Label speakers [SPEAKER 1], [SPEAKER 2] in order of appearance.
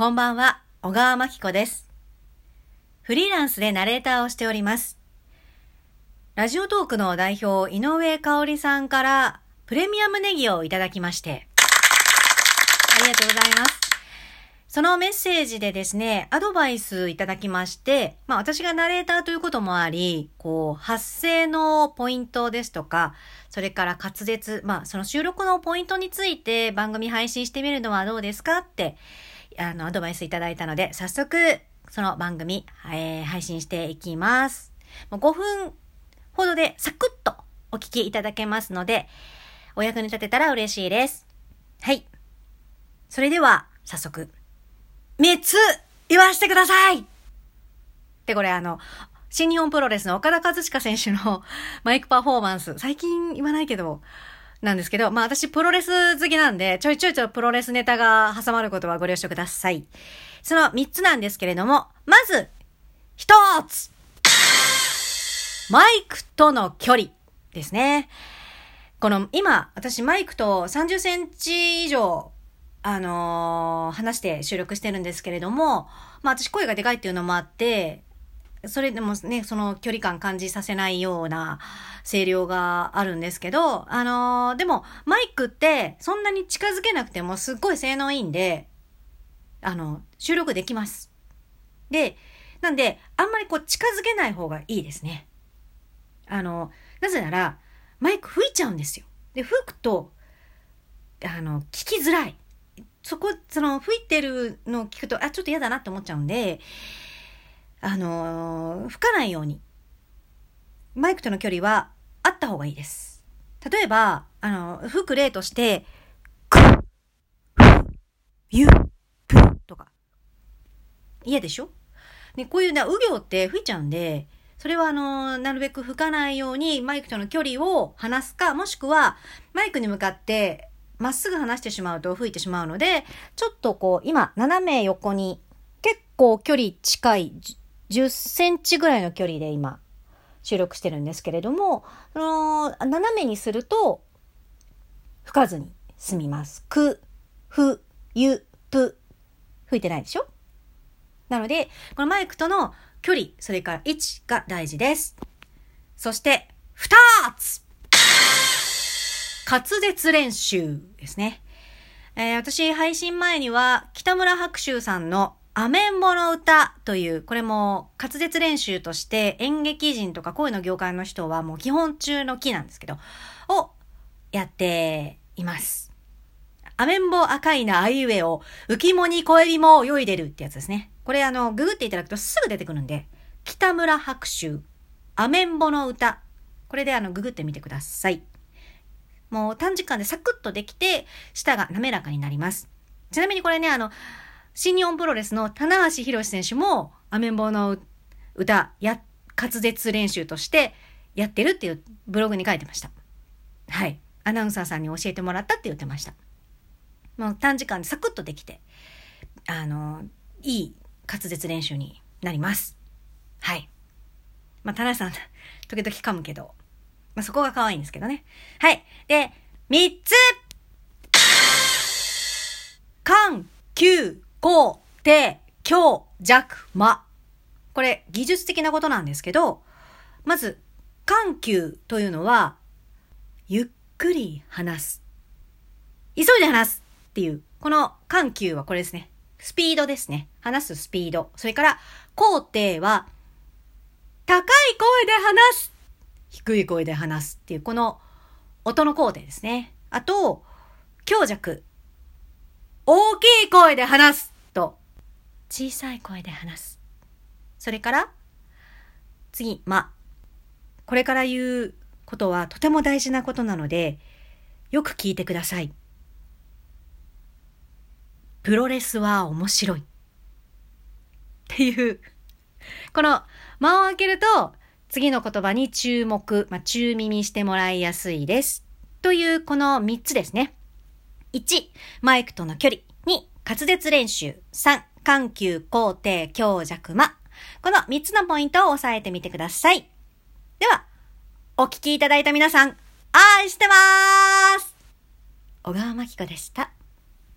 [SPEAKER 1] こんばんは、小川真紀子です。フリーランスでナレーターをしております。ラジオトークの代表、井上香織さんから、プレミアムネギをいただきまして、ありがとうございます。そのメッセージでですね、アドバイスいただきまして、まあ私がナレーターということもあり、こう、発声のポイントですとか、それから滑舌、まあその収録のポイントについて番組配信してみるのはどうですかって、あの、アドバイスいただいたので、早速、その番組、えー配信していきます。もう5分ほどでサクッとお聞きいただけますので、お役に立てたら嬉しいです。はい。それでは、早速、3つ言わせてくださいってこれあの、新日本プロレスの岡田和親選手の マイクパフォーマンス、最近言わないけど、なんですけど、まあ私プロレス好きなんで、ちょいちょいちょいプロレスネタが挟まることはご了承ください。その3つなんですけれども、まず、1つマイクとの距離ですね。この、今、私マイクと30センチ以上、あのー話して収録してるんですけれども、まあ私声がでかいっていうのもあって、それでもね、その距離感感じさせないような声量があるんですけど、あのーでもマイクってそんなに近づけなくてもすっごい性能いいんで、あの、収録できます。で、なんで、あんまりこう近づけない方がいいですね。あの、なぜなら、マイク吹いちゃうんですよ。で、吹くと、あの、聞きづらい。そこ、その、吹いてるのを聞くと、あ、ちょっと嫌だなって思っちゃうんで、あのー吹かないように、マイクとの距離はあった方がいいです。例えば、あの、吹く例として、く、ふ、ゆ、ぷとか。嫌でしょ？ね、こういうね、う行って吹いちゃうんで、それはあの、なるべく吹かないようにマイクとの距離を離すか、もしくはマイクに向かってまっすぐ離してしまうと吹いてしまうので、ちょっとこう、今、斜め横に結構距離近い10センチぐらいの距離で今収録してるんですけれども、その、斜めにすると吹かずに済みます。く、ふ、ゆ、ぷ。吹いてないでしょ？なので、このマイクとの距離、それから位置が大事です。そして、二つ滑舌練習ですね。えー私、配信前には、北村白秋さんのアメンボの歌という、これも滑舌練習として演劇人とか声の業界の人はもう基本中の木なんですけど、をやっています。アメンボ赤いなあいうえを浮きもに小エビも泳いでるってやつですね。これあの、ググっていただくとすぐ出てくるんで、北村白秋、アメンボの歌。これであの、ググってみてください。もう短時間でサクッとできて、舌が滑らかになります。ちなみにこれね、あの、新日本プロレスの棚橋宏選手も、アメンボの歌、や、滑舌練習としてやってるっていうブログに書いてました。はい。アナウンサーさんに教えてもらったって言ってました。もう短時間でサクッとできて、あの、いい滑舌練習になります。はい。まあ、田中さん、時々噛むけど、まあ、そこが可愛いんですけどね。はい。で、三つ緩、急、高、低、強、弱、間。これ、技術的なことなんですけど、まず、緩急というのは、ゆっくり話す。急いで話すっていう、この緩急はこれですね。スピードですね。話すスピード。それから、高低は、高い声で話す低い声で話すっていう、この音の高低ですね。あと、強弱。大きい声で話すと、小さい声で話す。それから、次、ま。これから言うことはとても大事なことなので、よく聞いてください。プロレスは面白い。っていう、この間を空けると、次の言葉に注目、まあ、注耳してもらいやすいです。というこの3つですね。1、マイクとの距離。滑舌練習。3、緩急、高低、強弱、間。この3つのポイントを押さえてみてください。では、お聞きいただいた皆さん、愛してまーす小川真紀子でした。